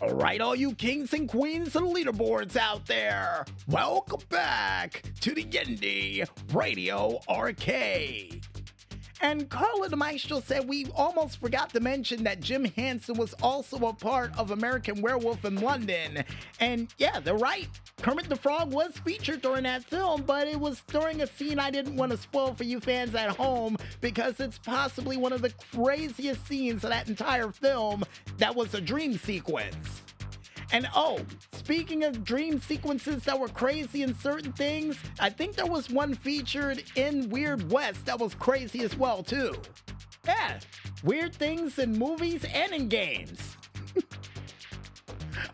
All right, all you kings and queens and leaderboards out there, welcome back to the Indy Radio Arcade. And Carla the Maestro said we almost forgot to mention that Jim Henson was also a part of American Werewolf in London. And yeah, they're right. Kermit the Frog was featured during that film, but it was during a scene I didn't want to spoil for you fans at home because it's possibly one of the craziest scenes of that entire film that was a dream sequence. And oh, speaking of dream sequences that were crazy in certain things, I think there was one featured in Weird West that was crazy as well too. Yeah, weird things in movies and in games.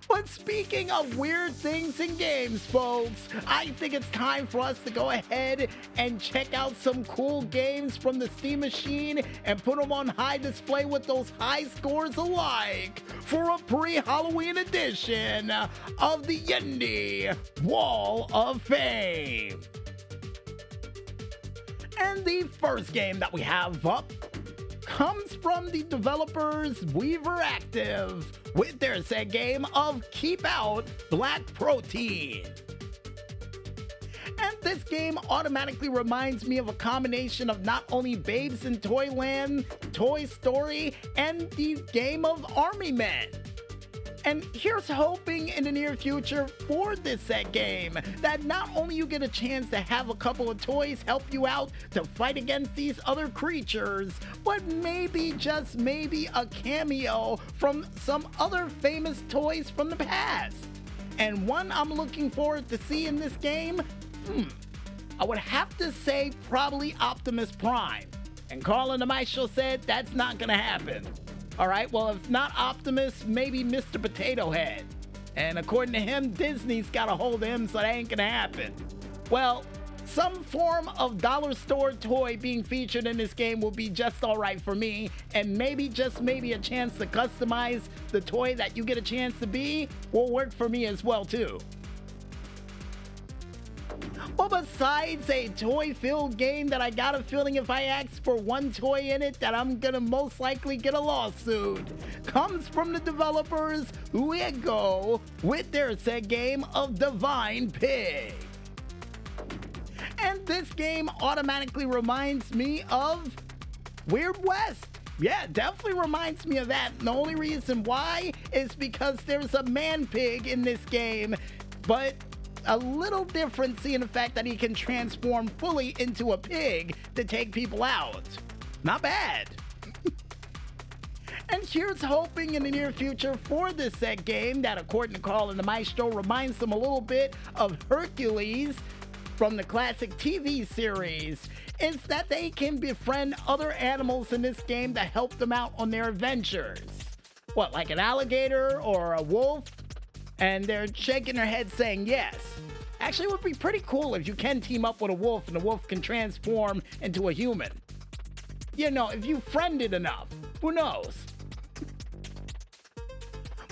But speaking of weird things in games, folks, I think it's time for us to go ahead and check out some cool games from the Steam machine and put them on high display with those high scores alike for a pre Halloween edition of the Indy Wall of Fame. And the first game that we have up comes from the developers Weaver Active with their said game of Keep Out Black Protein. And this game automatically reminds me of a combination of not only Babes in Toyland, Toy Story, and the game of Army Men. And here's hoping in the near future for this set game that not only you get a chance to have a couple of toys help you out to fight against these other creatures, but maybe just maybe a cameo from some other famous toys from the past. And one I'm looking forward to see in this game, hmm, I would have to say probably Optimus Prime. And Carl the Maestro said that's not gonna happen. All right, well, if not Optimus, maybe Mr. Potato Head. And according to him, Disney's got a hold of him, so that ain't gonna happen. Well, some form of dollar store toy being featured in this game will be just alright for me, and maybe, just maybe, a chance to customize the toy that you get a chance to be will work for me as well, too. Well, besides a toy filled game that I got a feeling if I ask for one toy in it that I'm gonna most likely get a lawsuit, comes from the developers Lego with their said game of Divine Pig. And this game automatically reminds me of Weird West. Yeah, definitely reminds me of that. And the only reason why is because there's a man pig in this game, but a little different seeing the fact that he can transform fully into a pig to take people out. Not bad. and here's hoping in the near future for this set game that, according to Carl and the Maestro, reminds them a little bit of Hercules from the classic TV series is that they can befriend other animals in this game to help them out on their adventures. What, like an alligator or a wolf? And they're shaking their heads saying yes. Actually, it would be pretty cool if you can team up with a wolf and the wolf can transform into a human. You know, if you friend it enough, who knows?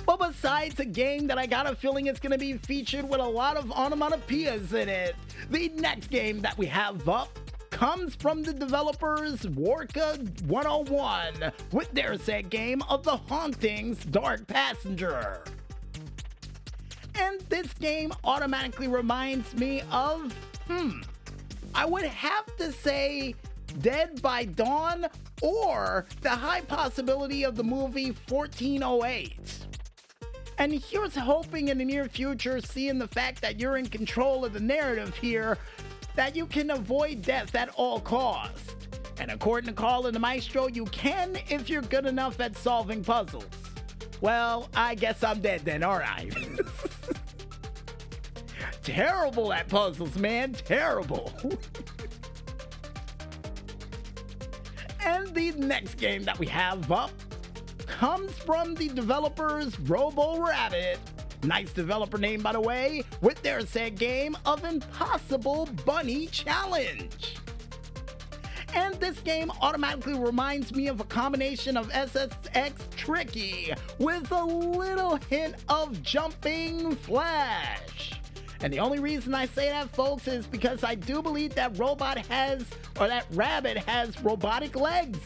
But besides a game that I got a feeling is going to be featured with a lot of onomatopoeias in it, the next game that we have up comes from the developers Warka 101 with their set game of The Hauntings Dark Passenger. And this game automatically reminds me of, hmm, I would have to say Dead by Dawn or the high possibility of the movie 1408. And here's hoping in the near future, seeing the fact that you're in control of the narrative here, that you can avoid death at all costs. And according to Carl and the Maestro, you can if you're good enough at solving puzzles. Well, I guess I'm dead then, alright. Terrible at puzzles, man. Terrible. and the next game that we have up comes from the developers Robo Rabbit. Nice developer name, by the way, with their said game of Impossible Bunny Challenge. And this game automatically reminds me of a combination of SSX Tricky with a little hint of Jumping Flash. And the only reason I say that, folks, is because I do believe that robot has, or that rabbit has robotic legs.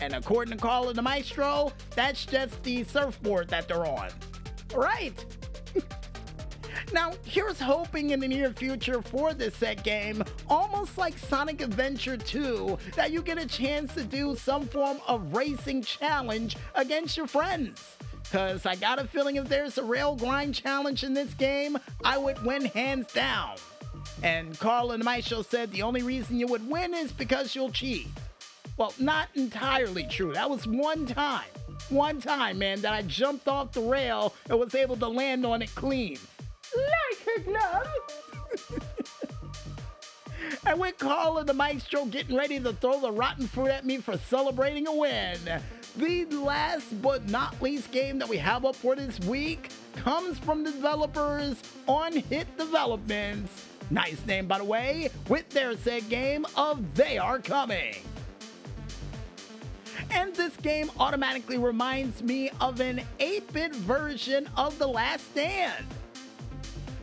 And according to Carl and the Maestro, that's just the surfboard that they're on. Right. Now, here's hoping in the near future for this set game, almost like Sonic Adventure 2, that you get a chance to do some form of racing challenge against your friends. Cause I got a feeling if there's a rail grind challenge in this game, I would win hands down. And Carl and Maestro said the only reason you would win is because you'll cheat. Well, not entirely true. That was one time. One time, man, that I jumped off the rail and was able to land on it clean. Like a glove. and with Carl and the Maestro getting ready to throw the rotten fruit at me for celebrating a win, the last but not least game that we have up for this week comes from the developers on Hit Developments. Nice name, by the way, with their said game of They Are Coming. And this game automatically reminds me of an 8 bit version of The Last Stand.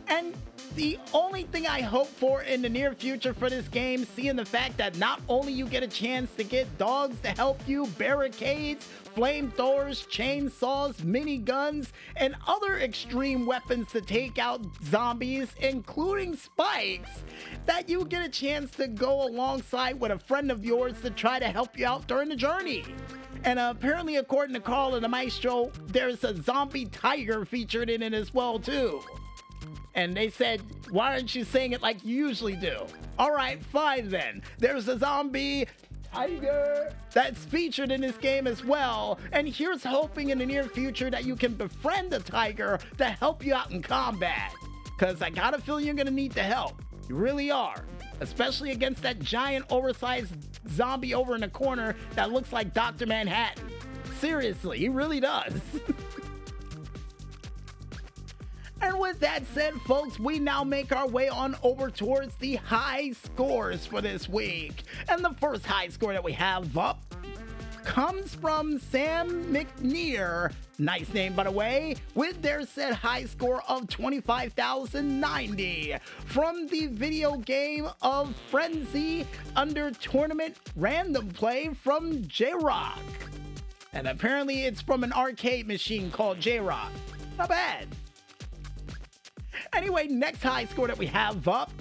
And the only thing I hope for in the near future for this game, seeing the fact that not only you get a chance to get dogs to help you, barricades, flamethrowers, chainsaws, miniguns, and other extreme weapons to take out zombies, including spikes, that you get a chance to go alongside with a friend of yours to try to help you out during the journey. And uh, apparently, according to Carl and the Maestro, there's a zombie tiger featured in it as well, too. And they said, why aren't you saying it like you usually do? All right, fine then. There's a zombie tiger that's featured in this game as well. And here's hoping in the near future that you can befriend the tiger to help you out in combat. Because I got a feeling you're to need the help. You really are. Especially against that giant oversized zombie over in the corner that looks like Dr. Manhattan. Seriously, he really does. And with that said, folks, we now make our way on over towards the high scores for this week. And the first high score that we have up comes from Sam McNear. Nice name, by the way, with their set high score of 25,090 from the video game of Frenzy under tournament random play from J Rock. And apparently, it's from an arcade machine called J Rock. Not bad. Anyway, next high score that we have up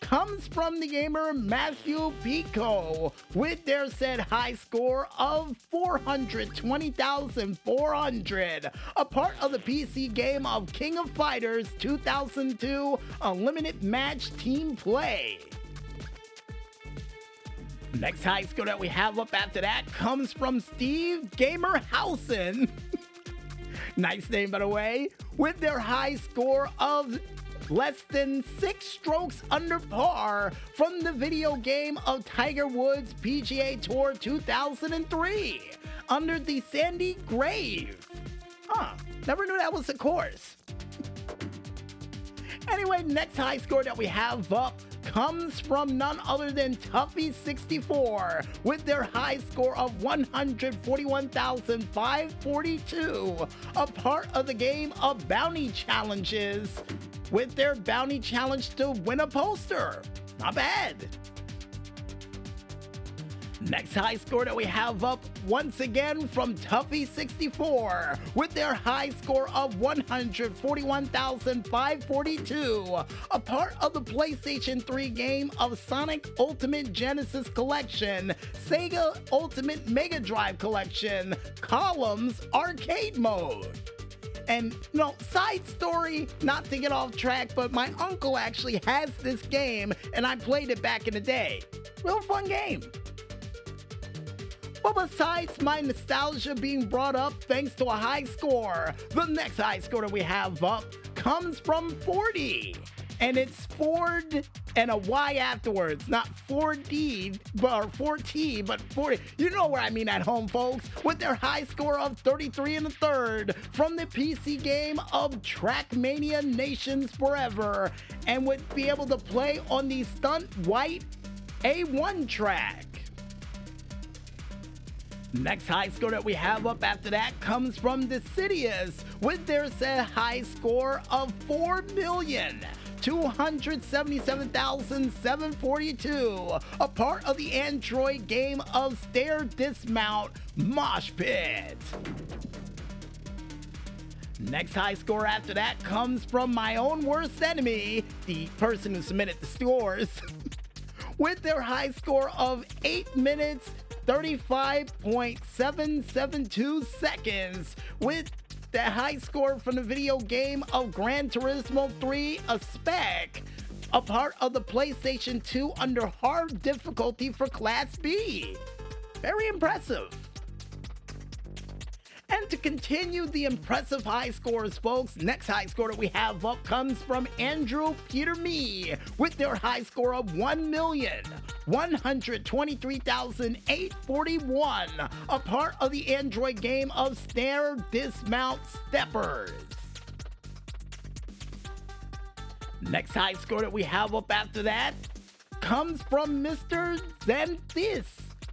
comes from the gamer Matthew Pico with their said high score of 420,400, a part of the PC game of King of Fighters 2002 Unlimited Match Team Play. Next high score that we have up after that comes from Steve Gamerhausen. nice name, by the way, with their high score of less than six strokes under par from the video game of Tiger Woods PGA Tour 2003 under the Sandy Grave. Huh, never knew that was the course. anyway, next high score that we have up comes from none other than Tuffy64 with their high score of 141,542, a part of the game of bounty challenges with their bounty challenge to win a poster. Not bad. Next high score that we have up once again from Tuffy64 with their high score of 141,542, a part of the PlayStation 3 game of Sonic Ultimate Genesis Collection, Sega Ultimate Mega Drive Collection, Columns Arcade Mode. And, know, side story, not to get off track, but my uncle actually has this game and I played it back in the day. Real fun game. But besides my nostalgia being brought up thanks to a high score, the next high score that we have up comes from 40 and it's Ford and a Y afterwards, not 4D or 4T, but 40. You know where I mean at home, folks, with their high score of 33 and a third from the PC game of Trackmania Nations Forever, and would be able to play on the Stunt White A1 track. Next high score that we have up after that comes from Decidius with their said high score of 4 million. 277,742, a part of the Android game of Stair Dismount Mosh Pit. Next high score after that comes from my own worst enemy, the person who submitted the scores, with their high score of 8 minutes 35.772 seconds, with the high score from the video game of Gran Turismo 3, a spec, a part of the PlayStation 2 under hard difficulty for Class B. Very impressive. And to continue the impressive high scores, folks, next high score that we have up comes from Andrew Peter Me with their high score of 1,123,841, a part of the Android game of Stair Dismount Steppers. Next high score that we have up after that comes from Mr. Zenthis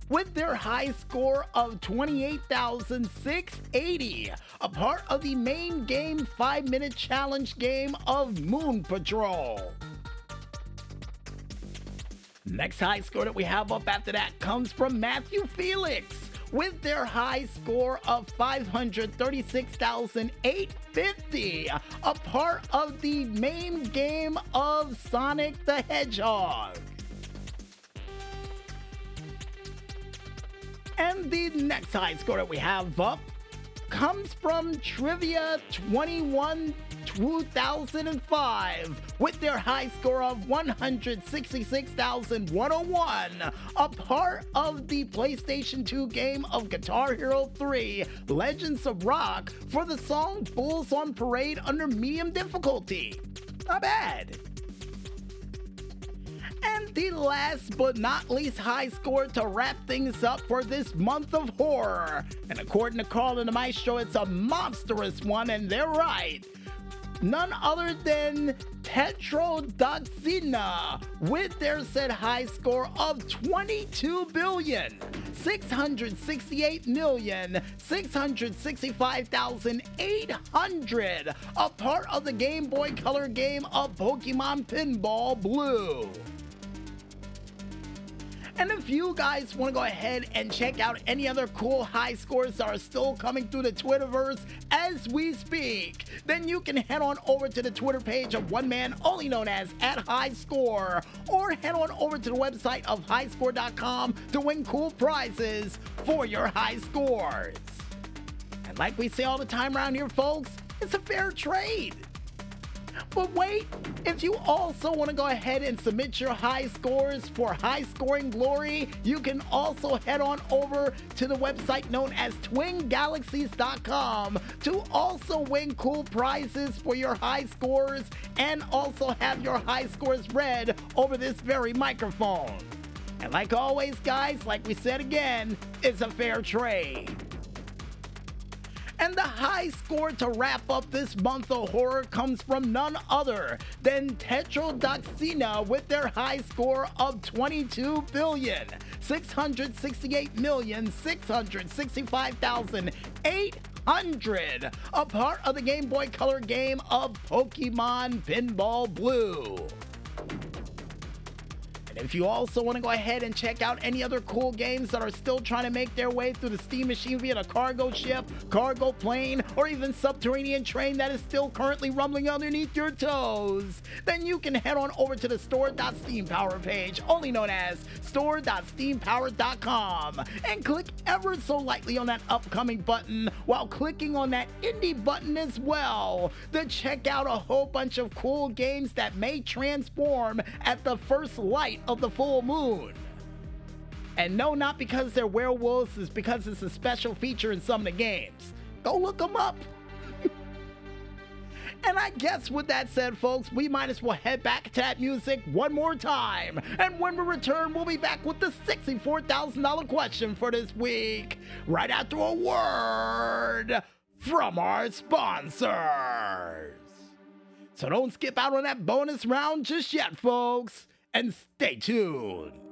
with their high score of 28,680, a part of the main game 5 minute challenge game of Moon Patrol. Next high score that we have up after that comes from Matthew Felix with their high score of 536,850, a part of the main game of Sonic the Hedgehog. And the next high score that we have up comes from Trivia 21 2005 with their high score of 166,101, a part of the PlayStation 2 game of Guitar Hero 3 Legends of Rock for the song Bulls on Parade under medium difficulty. Not bad. The last but not least high score to wrap things up for this month of horror. And according to Carl and the Maestro, it's a monstrous one, and they're right. None other than Tetrodotoxina with their said high score of 22 billion. 668 million 665,800, a part of the Game Boy Color game of Pokemon Pinball Blue. And if you guys want to go ahead and check out any other cool high scores that are still coming through the Twitterverse as we speak, then you can head on over to the Twitter page of one man only known as at High Score, or head on over to the website of highscore.com to win cool prizes for your high scores. And like we say all the time around here, folks, it's a fair trade. But wait, if you also want to go ahead and submit your high scores for high scoring glory, you can also head on over to the website known as twingalaxies.com to also win cool prizes for your high scores and also have your high scores read over this very microphone. And like always, guys, like we said again, it's a fair trade. And the high score to wrap up this month of horror comes from none other than Tetrodotoxina with their high score of 22 billion. 668 million 665,800, a part of the Game Boy Color game of Pokemon Pinball Blue. If you also want to go ahead and check out any other cool games that are still trying to make their way through the steam machine via a cargo ship, cargo plane, or even subterranean train that is still currently rumbling underneath your toes, then you can head on over to the store.steampower page, only known as store.steampower.com, and click ever so lightly on that upcoming button while clicking on that indie button as well to check out a whole bunch of cool games that may transform at the first light of the full moon. And no, not because they're werewolves, it's because it's a special feature in some of the games. Go look them up. and I guess with that said, folks, we might as well head back to that music one more time. And when we return, we'll be back with the $64,000 question for this week, right after a word from our sponsors. So don't skip out on that bonus round just yet, folks and stay tuned.